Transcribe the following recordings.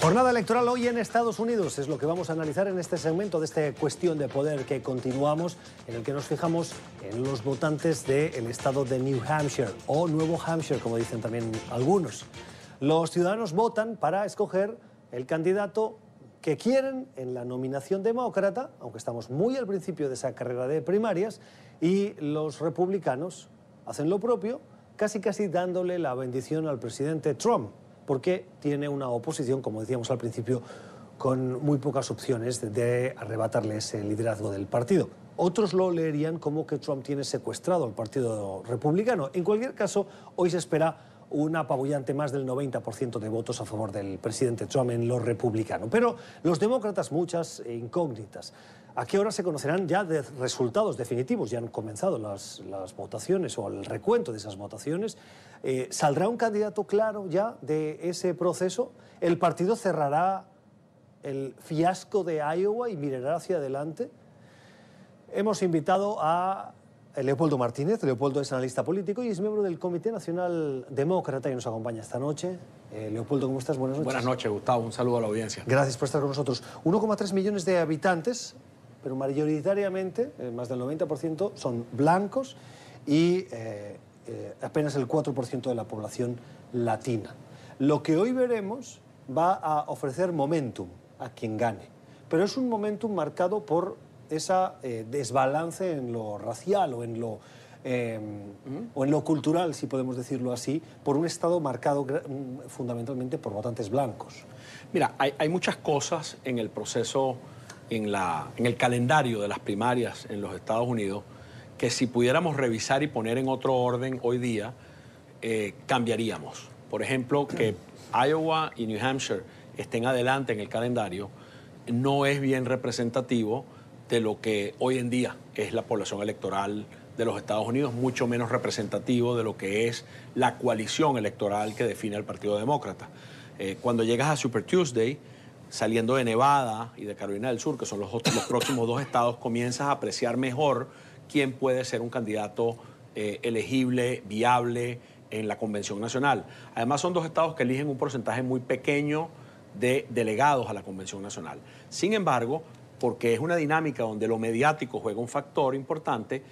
Jornada electoral hoy en Estados Unidos es lo que vamos a analizar en este segmento de esta cuestión de poder que continuamos, en el que nos fijamos en los votantes del estado de New Hampshire o Nuevo Hampshire, como dicen también algunos. Los ciudadanos votan para escoger el candidato que quieren en la nominación demócrata, aunque estamos muy al principio de esa carrera de primarias, y los republicanos hacen lo propio, casi casi dándole la bendición al presidente Trump porque tiene una oposición, como decíamos al principio, con muy pocas opciones de arrebatarle ese liderazgo del partido. Otros lo leerían como que Trump tiene secuestrado al Partido Republicano. En cualquier caso, hoy se espera un apabullante más del 90% de votos a favor del presidente Trump en lo republicano. Pero los demócratas muchas incógnitas. ¿A qué hora se conocerán ya de resultados definitivos? Ya han comenzado las, votaciones o el recuento de esas votaciones. Eh, ¿Saldrá un candidato claro ya de ese proceso? ¿El partido cerrará el fiasco de Iowa y mirará hacia adelante? Hemos invitado a Leopoldo Martínez. Leopoldo es analista político y es miembro del Comité Nacional Demócrata y nos acompaña esta noche. Eh, Leopoldo, ¿cómo estás? Buenas noches. Buenas noches, Gustavo. Un saludo a la audiencia. Gracias por estar con nosotros. 1,3 millones de habitantes, pero mayoritariamente, eh, más del 90%, son blancos y eh, apenas el 4% de la población latina. Lo que hoy veremos va a ofrecer momentum a quien gane, pero es un momentum marcado por esa eh, desbalance en lo racial o en lo, em, o en lo cultural, si podemos decirlo así, por un Estado marcado mm, fundamentalmente por votantes blancos. Mira, hay, muchas cosas en el proceso, en, la, en el calendario de las primarias en los Estados Unidos, que si pudiéramos revisar y poner en otro orden hoy día, eh, cambiaríamos. Por ejemplo, que Iowa y New Hampshire estén adelante en el calendario no es bien representativo de lo que hoy en día es la población electoral de los Estados Unidos, mucho menos representativo de lo que es la coalición electoral que define el Partido Demócrata. Eh, cuando llegas a Super Tuesday, saliendo de Nevada y de Carolina del Sur, que son los, los próximos dos estados, comienzas a apreciar mejor quién puede ser un candidato eh, elegible, viable en la Convención Nacional. Además, son dos estados que eligen un porcentaje muy pequeño de delegados a la Convención Nacional. Sin embargo, porque es una dinámica donde lo mediático juega un factor importante.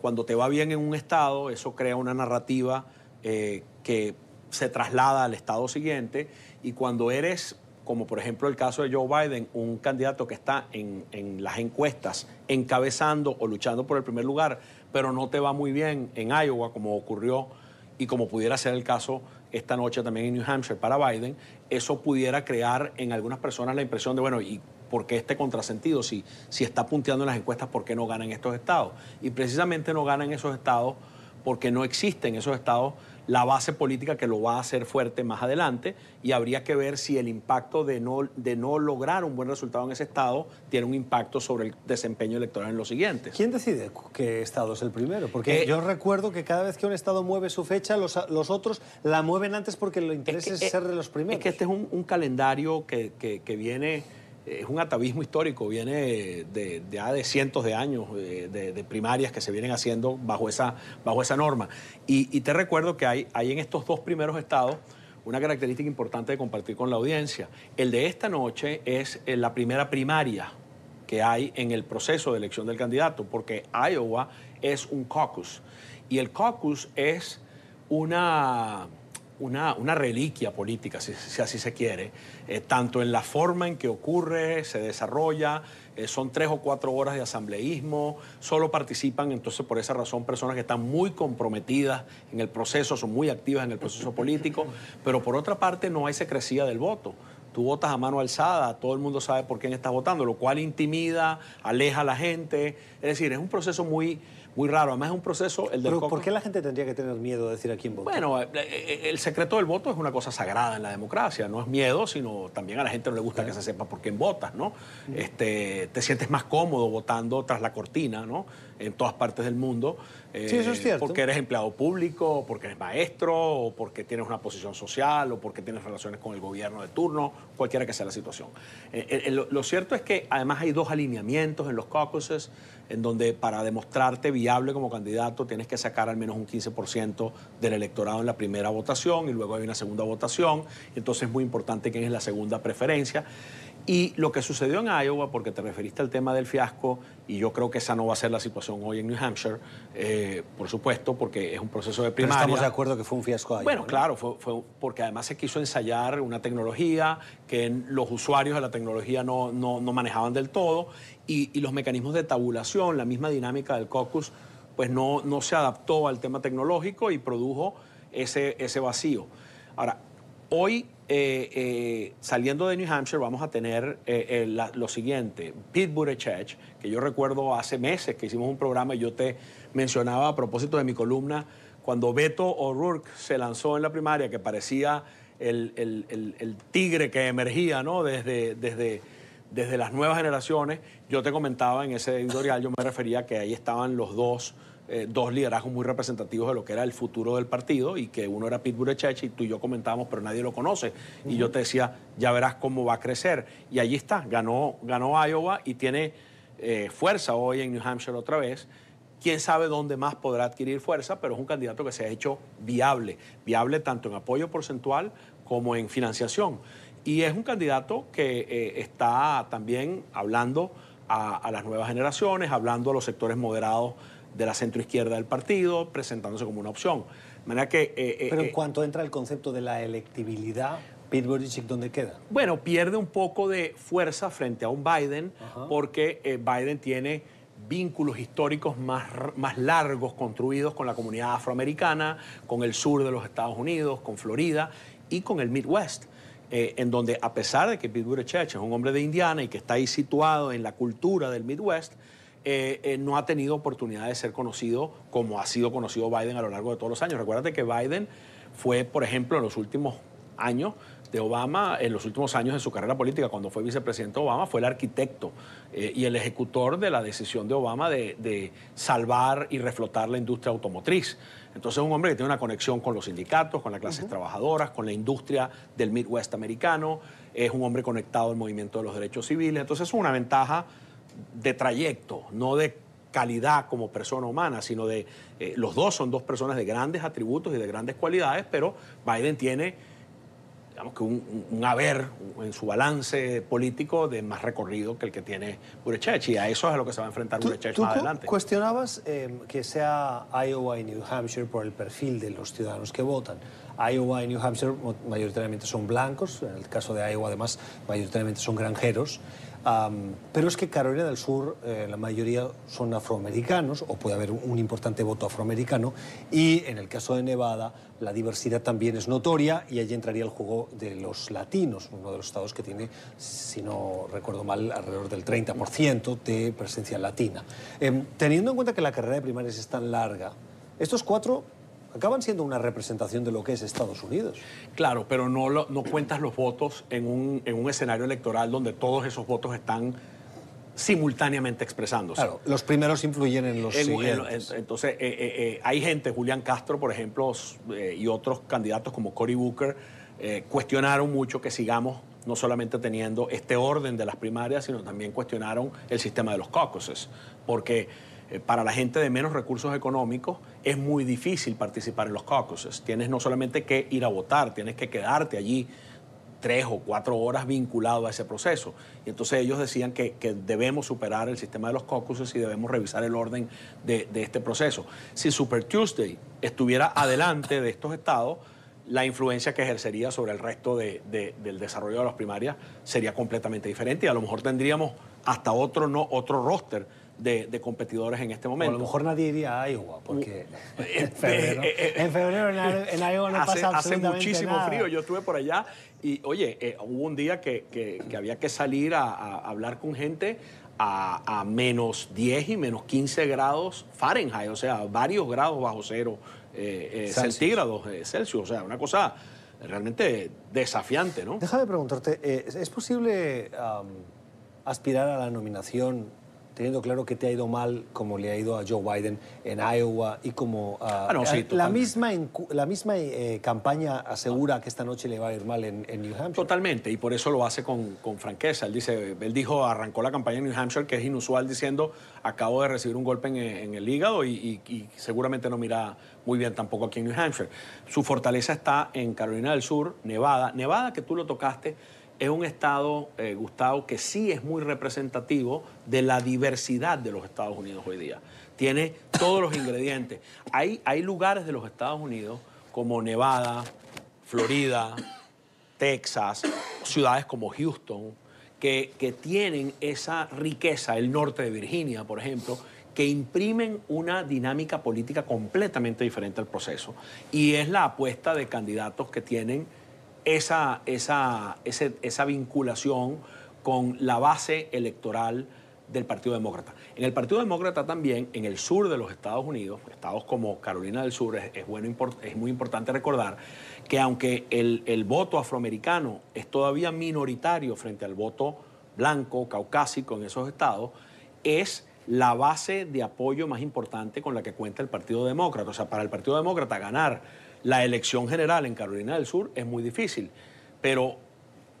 Cuando te va bien en un estado, eso crea una narrativa eh, que se traslada al estado siguiente y cuando eres, como por ejemplo el caso de Joe Biden, un candidato que está en, en las encuestas encabezando o luchando por el primer lugar, pero no te va muy bien en Iowa, como ocurrió y como pudiera ser el caso esta noche también en New Hampshire para Biden, eso pudiera crear en algunas personas la impresión de, bueno, ¿y ¿por qué este contrasentido? Si, si está punteando en las encuestas, ¿por qué no ganan estos estados? Y precisamente no ganan esos estados porque no existe en esos estados la base política que lo va a hacer fuerte más adelante y habría que ver si el impacto de no, de no lograr un buen resultado en ese estado tiene un impacto sobre el desempeño electoral en los siguientes. ¿Quién decide qué estado es el primero? Porque eh, yo recuerdo que cada vez que un estado mueve su fecha, los, otros la mueven antes porque lo interesa es, ser de los primeros. Es que este es un, calendario que, que viene es un atavismo histórico, viene de, de cientos de años de, primarias que se vienen haciendo bajo esa, bajo esa norma. Y, te recuerdo que hay, hay en estos dos primeros estados una característica importante de compartir con la audiencia. El de esta noche es eh, la primera primaria que hay en el proceso de elección del candidato, porque Iowa es un caucus. Y el caucus es una una, reliquia política, si, así se quiere, eh, tanto en la forma en que ocurre, se desarrolla, eh, son tres o cuatro horas de asambleísmo, solo participan entonces por esa razón personas que están muy comprometidas en el proceso, son muy activas en el proceso político, pero por otra parte no hay secrecía del voto tú votas a mano alzada, todo el mundo sabe por quién estás votando, lo cual intimida, aleja a la gente. Es decir, es un proceso muy, muy raro. Además, es un proceso. El del Pero, ¿por qué la gente tendría que tener miedo de decir a quién vota? Bueno, eh, eh, el secreto del voto es una cosa sagrada en la democracia. No es miedo, sino también a la gente no le gusta que se sepa por quién votas, ¿no? Este, te sientes más cómodo votando tras la cortina, ¿no? En todas partes del mundo. sí, eso es cierto. Porque eres empleado público, porque eres maestro, o porque tienes una posición social, o porque tienes relaciones con el gobierno de turno, cualquiera que sea la situación. lo, lo, cierto es que además hay dos alineamientos en los caucuses, en donde para demostrarte viable como candidato tienes que sacar al menos un 15% del electorado en la primera votación y luego hay una segunda votación. Entonces es muy importante quién es la segunda preferencia. Y lo que sucedió en Iowa, porque te referiste al tema del fiasco, y yo creo que esa no va a ser la situación hoy en New Hampshire, eh, por supuesto, porque es un proceso de primaria. estamos de acuerdo que fue un fiasco Iowa. Bueno, claro, fue, porque además se quiso ensayar una tecnología que los usuarios de la tecnología no, no, manejaban del todo, y, los mecanismos de tabulación, la misma dinámica del caucus, pues no, no se adaptó al tema tecnológico y produjo ese, ese vacío. Ahora, hoy eh, eh, saliendo de New Hampshire vamos a tener eh, lo siguiente, Pete Buttigieg, que yo recuerdo hace meses que hicimos un programa y yo te mencionaba a propósito de mi columna, cuando Beto O'Rourke se lanzó en la primaria, que parecía el, tigre que emergía ¿no? desde, desde, desde las nuevas generaciones, yo te comentaba en ese editorial, yo me refería que ahí estaban los dos eh, dos liderazgos muy representativos de lo que era el futuro del partido y que uno era Pete Buttigieg y tú y yo comentábamos, pero nadie lo conoce. Y yo te decía, ya verás cómo va a crecer. Y allí está, ganó, ganó Iowa y tiene eh, fuerza hoy en New Hampshire otra vez. Quién sabe dónde más podrá adquirir fuerza, pero es un candidato que se ha hecho viable, viable tanto en apoyo porcentual como en financiación. Y es un candidato que eh, está también hablando a, a las nuevas generaciones, hablando a los sectores moderados de la centroizquierda del partido, presentándose como una opción. manera que, eh, eh, Pero en eh, cuanto entra el concepto de la electibilidad, Pete Buttigieg, ¿dónde queda? Bueno, pierde un poco de fuerza frente a un Biden, porque Biden tiene vínculos históricos más, más largos construidos con la comunidad afroamericana, con el sur de los Estados Unidos, con Florida y con el Midwest. en donde a pesar de que Pete Buttigieg es un hombre de Indiana y que está ahí situado en la cultura del Midwest, eh, eh, no ha tenido oportunidad de ser conocido como ha sido conocido Biden a lo largo de todos los años. Recuérdate que Biden fue, por ejemplo, en los últimos años de Obama, en los últimos años de su carrera política, cuando fue vicepresidente Obama, fue el arquitecto eh, y el ejecutor de la decisión de Obama de, salvar y reflotar la industria automotriz. Entonces es un hombre que tiene una conexión con los sindicatos, con las clases trabajadoras, con la industria del Midwest americano, es un hombre conectado al movimiento de los derechos civiles, entonces es una ventaja de trayecto, no de calidad como persona humana, sino de eh, los dos son dos personas de grandes atributos y de grandes cualidades, pero Biden tiene digamos que un, haber en su balance político de más recorrido que el que tiene Buttigieg y a eso es a lo que se va a enfrentar Buttigieg más adelante. cuestionabas eh, que sea Iowa y New Hampshire por el perfil de los ciudadanos que votan. Iowa y New Hampshire mayoritariamente son blancos, en el caso de Iowa además mayoritariamente son granjeros, pero es que Carolina del Sur, eh, la mayoría son afroamericanos, o puede haber un, importante voto afroamericano, y en el caso de Nevada, la diversidad también es notoria, y allí entraría el juego de los latinos, uno de los estados que tiene, si no recuerdo mal, alrededor del 30% de presencia latina. Em, teniendo en cuenta que la carrera de primarias es tan larga, estos cuatro acaban siendo una representación de lo que es Estados Unidos. Claro, pero no, no cuentas los votos en un, en un escenario electoral donde todos esos votos están simultáneamente expresándose. Claro, los primeros influyen en los siguientes. entonces, eh, eh, eh, hay gente, Julián Castro, por ejemplo, y otros candidatos como Cory Booker, cuestionaron mucho que sigamos no solamente teniendo este orden de las primarias, sino también cuestionaron el sistema de los caucuses, porque eh, para la gente de menos recursos económicos es muy difícil participar en los caucuses. Tienes no solamente que ir a votar, tienes que quedarte allí tres o cuatro horas vinculado a ese proceso. Y entonces ellos decían que, debemos superar el sistema de los caucuses y debemos revisar el orden de, este proceso. Si Super Tuesday estuviera adelante de estos estados, la influencia que ejercería sobre el resto del desarrollo de las primarias sería completamente diferente y a lo mejor tendríamos hasta otro, no, otro roster de, competidores en este momento. a lo mejor nadie iría a Iowa, porque uh, en febrero, eh, eh, en, febrero en, Iowa no hace, pasa Hace muchísimo frío, yo estuve por allá y, oye, eh, hubo un día que, había que salir a, hablar con gente a, menos 10 y menos 15 grados Fahrenheit, o sea, varios grados bajo cero centígrados Celsius, o sea, una cosa realmente desafiante, ¿no? Déjame preguntarte, ¿es posible aspirar a la nominación teniendo claro que te ha ido mal como le ha ido a Joe Biden en Iowa y como ah, no, sí, la misma, la misma eh, campaña asegura que esta noche le va a ir mal en, New Hampshire. Totalmente, y por eso lo hace con, con, franqueza. Él, dice, él dijo, arrancó la campaña en New Hampshire, que es inusual, diciendo, acabo de recibir un golpe en, en el hígado y, y, seguramente no mira muy bien tampoco aquí en New Hampshire. Su fortaleza está en Carolina del Sur, Nevada. Nevada, que tú lo tocaste, es un estado, eh, Gustavo, que sí es muy representativo de la diversidad de los Estados Unidos hoy día. Tiene todos los ingredientes. Hay, hay lugares de los Estados Unidos como Nevada, Florida, Texas, ciudades como Houston, que, que tienen esa riqueza, el norte de Virginia, por ejemplo, que imprimen una dinámica política completamente diferente al proceso. Y es la apuesta de candidatos que tienen esa, esa, esa vinculación con la base electoral del Partido Demócrata. En el Partido Demócrata también, en el sur de los Estados Unidos, estados como Carolina del Sur, es, bueno, es muy importante recordar que aunque el, el, voto afroamericano es todavía minoritario frente al voto blanco, caucásico en esos estados, es la base de apoyo más importante con la que cuenta el Partido Demócrata. O sea, para el Partido Demócrata ganar la elección general en Carolina del Sur es muy difícil, pero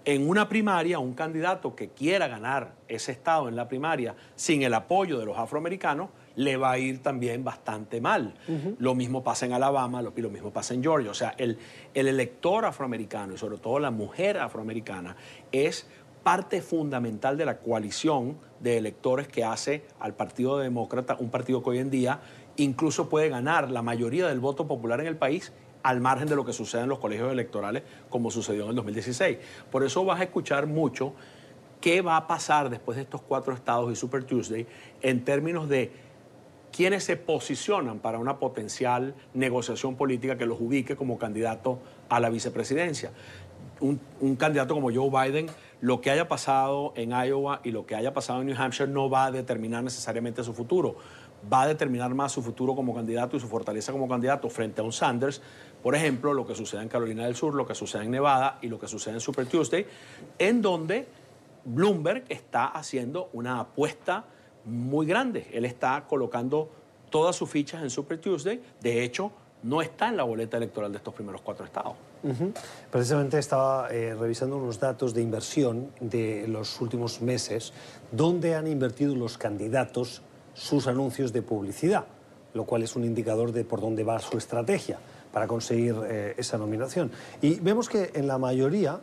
en una primaria, un candidato que quiera ganar ese estado en la primaria sin el apoyo de los afroamericanos, le va a ir también bastante mal. Lo mismo pasa en Alabama, lo, lo, mismo pasa en Georgia. O sea, el, el elector afroamericano y sobre todo la mujer afroamericana es parte fundamental de la coalición de electores que hace al Partido Demócrata, un partido que hoy en día incluso puede ganar la mayoría del voto popular en el país al margen de lo que sucede en los colegios electorales, como sucedió en el 2016. Por eso vas a escuchar mucho qué va a pasar después de estos cuatro estados y Super Tuesday en términos de quiénes se posicionan para una potencial negociación política que los ubique como candidato a la vicepresidencia. Un, un, candidato como Joe Biden, lo que haya pasado en Iowa y lo que haya pasado en New Hampshire no va a determinar necesariamente su futuro. Va a determinar más su futuro como candidato y su fortaleza como candidato frente a un Sanders por ejemplo, lo que sucede en Carolina del Sur, lo que sucede en Nevada y lo que sucede en Super Tuesday, en donde Bloomberg está haciendo una apuesta muy grande. Él está colocando todas sus fichas en Super Tuesday. De hecho, no está en la boleta electoral de estos primeros cuatro estados. Precisamente estaba eh, revisando unos datos de inversión de los últimos meses, donde han invertido los candidatos sus anuncios de publicidad, lo cual es un indicador de por dónde va su estrategia para conseguir eh, esa nominación. Y vemos que en la mayoría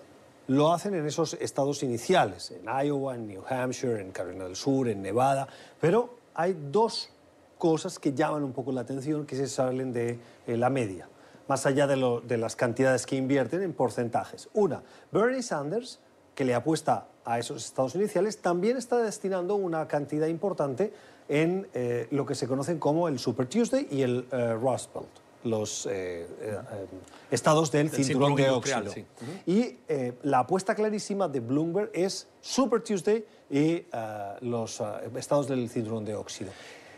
lo hacen en esos estados iniciales, en Iowa, en New Hampshire, en Carolina del Sur, en Nevada, pero hay dos cosas que llaman un poco la atención que se salen de eh, la media, más allá de, de las cantidades que invierten en porcentajes. Una, Bernie Sanders, que le apuesta a esos estados iniciales, también está destinando una cantidad importante en eh, lo que se conocen como el Super Tuesday y el Rust Belt los eh, eh, estados del, cinturón, de óxido. Y eh, la apuesta clarísima de Bloomberg es Super Tuesday y los estados del cinturón de óxido.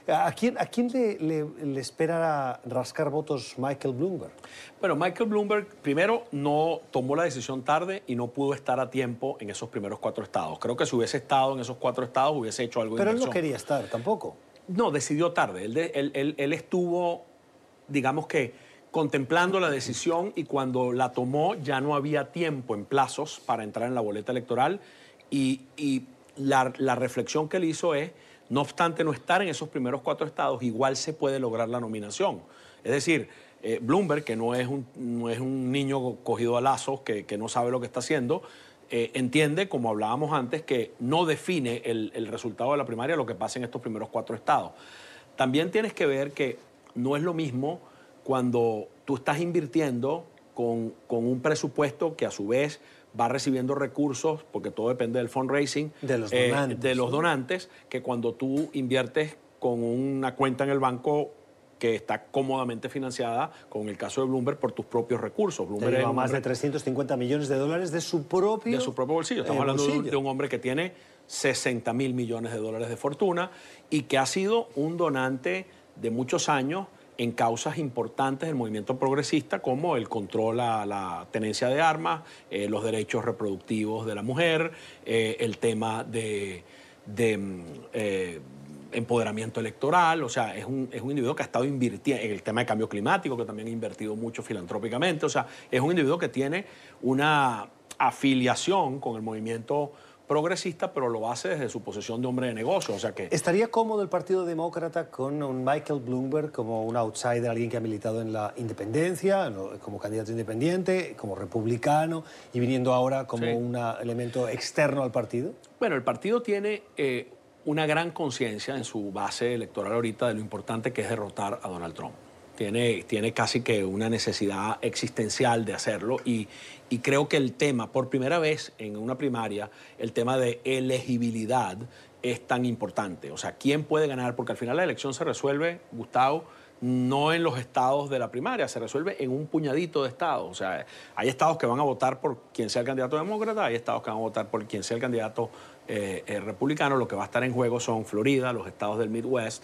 ¿A quién, a quién le, le, espera rascar votos Michael Bloomberg? Bueno, Michael Bloomberg primero no tomó la decisión tarde y no pudo estar a tiempo en esos primeros cuatro estados. Creo que si hubiese estado en esos cuatro estados hubiese hecho algo Pero él no quería estar tampoco. No, decidió tarde. Él, él, él, él estuvo digamos que contemplando la decisión y cuando la tomó ya no había tiempo en plazos para entrar en la boleta electoral y, la, reflexión que él hizo es, no obstante no estar en esos primeros cuatro estados, igual se puede lograr la nominación. Es decir, eh, Bloomberg, que no es, un, no es un niño cogido a lazos, que, no sabe lo que está haciendo, eh, entiende, como hablábamos antes, que no define el, el resultado de la primaria lo que pasa en estos primeros cuatro estados. También tienes que ver que no es lo mismo cuando tú estás invirtiendo con, un presupuesto que a su vez va recibiendo recursos, porque todo depende del fundraising, de los eh, donantes, de los donantes que cuando tú inviertes con una cuenta en el banco que está cómodamente financiada, con el caso de Bloomberg, por tus propios recursos. Bloomberg lleva más de 350 millones de dólares de su propio De su propio bolsillo. Estamos hablando de un hombre que tiene 60 mil millones de dólares de fortuna y que ha sido un donante de muchos años en causas importantes del movimiento progresista como el control a la tenencia de armas, eh, los derechos reproductivos de la mujer, eh, el tema de, mm, eh, empoderamiento electoral, o sea, es un, es un individuo que ha estado invirtiendo en el tema de cambio climático, que también ha invertido mucho filantrópicamente, o sea, es un individuo que tiene una afiliación con el movimiento progresista, pero lo hace desde su posición de hombre de negocio. O sea que... ¿Estaría cómodo el Partido Demócrata con un Michael Bloomberg como un outsider, alguien que ha militado en la independencia, como candidato independiente, como republicano, y viniendo ahora como un elemento externo al partido? Bueno, el partido tiene eh, una gran conciencia en su base electoral ahorita de lo importante que es derrotar a Donald Trump tiene, tiene casi que una necesidad existencial de hacerlo y, creo que el tema, por primera vez en una primaria, el tema de elegibilidad es tan importante. O sea, ¿quién puede ganar? Porque al final la elección se resuelve, Gustavo, no en los estados de la primaria, se resuelve en un puñadito de estados. O sea, hay estados que van a votar por quien sea el candidato demócrata, hay estados que van a votar por quien sea el candidato eh, eh, republicano. Lo que va a estar en juego son Florida, los estados del Midwest,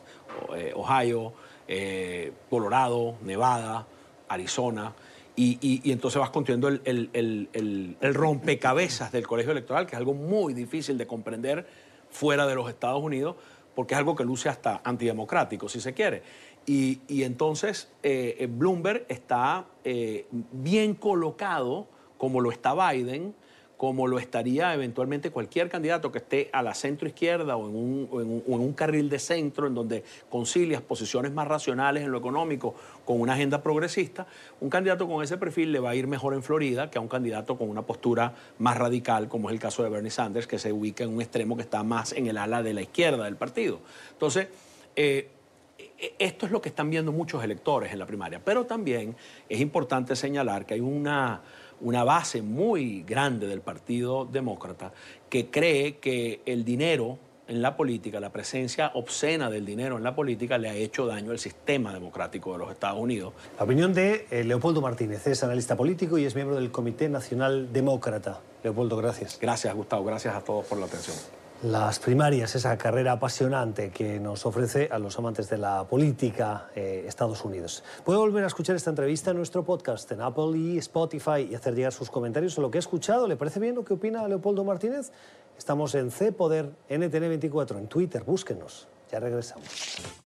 eh, Ohio, eh, Colorado, Nevada, Arizona. Y, entonces vas construyendo el, rompecabezas del colegio electoral, que es algo muy difícil de comprender fuera de los Estados Unidos, porque es algo que luce hasta antidemocrático, si se quiere. Y, entonces eh, Bloomberg está eh, bien colocado, como lo está Biden, como lo estaría eventualmente cualquier candidato que esté a la centro izquierda o en un, carril de centro en donde concilias posiciones más racionales en lo económico con una agenda progresista, un candidato con ese perfil le va a ir mejor en Florida que a un candidato con una postura más radical, como es el caso de Bernie Sanders, que se ubica en un extremo que está más en el ala de la izquierda del partido. Entonces, eh, e, esto es lo que están viendo muchos electores en la primaria, pero también es importante señalar que hay una una base muy grande del Partido Demócrata que cree que el dinero en la política, la presencia obscena del dinero en la política le ha hecho daño al sistema democrático de los Estados Unidos. La opinión de eh, Leopoldo Martínez, es analista político y es miembro del Comité Nacional Demócrata. Leopoldo, gracias. Gracias, Gustavo. Gracias a todos por la atención las primarias, esa carrera apasionante que nos ofrece a los amantes de la política eh, Estados Unidos. Puede volver a escuchar esta entrevista en nuestro podcast en Apple y Spotify y hacer llegar sus comentarios sobre lo que ha escuchado. ¿Le parece bien lo que opina Leopoldo Martínez? Estamos en C Poder NTN24 en Twitter, búsquenos. Ya regresamos.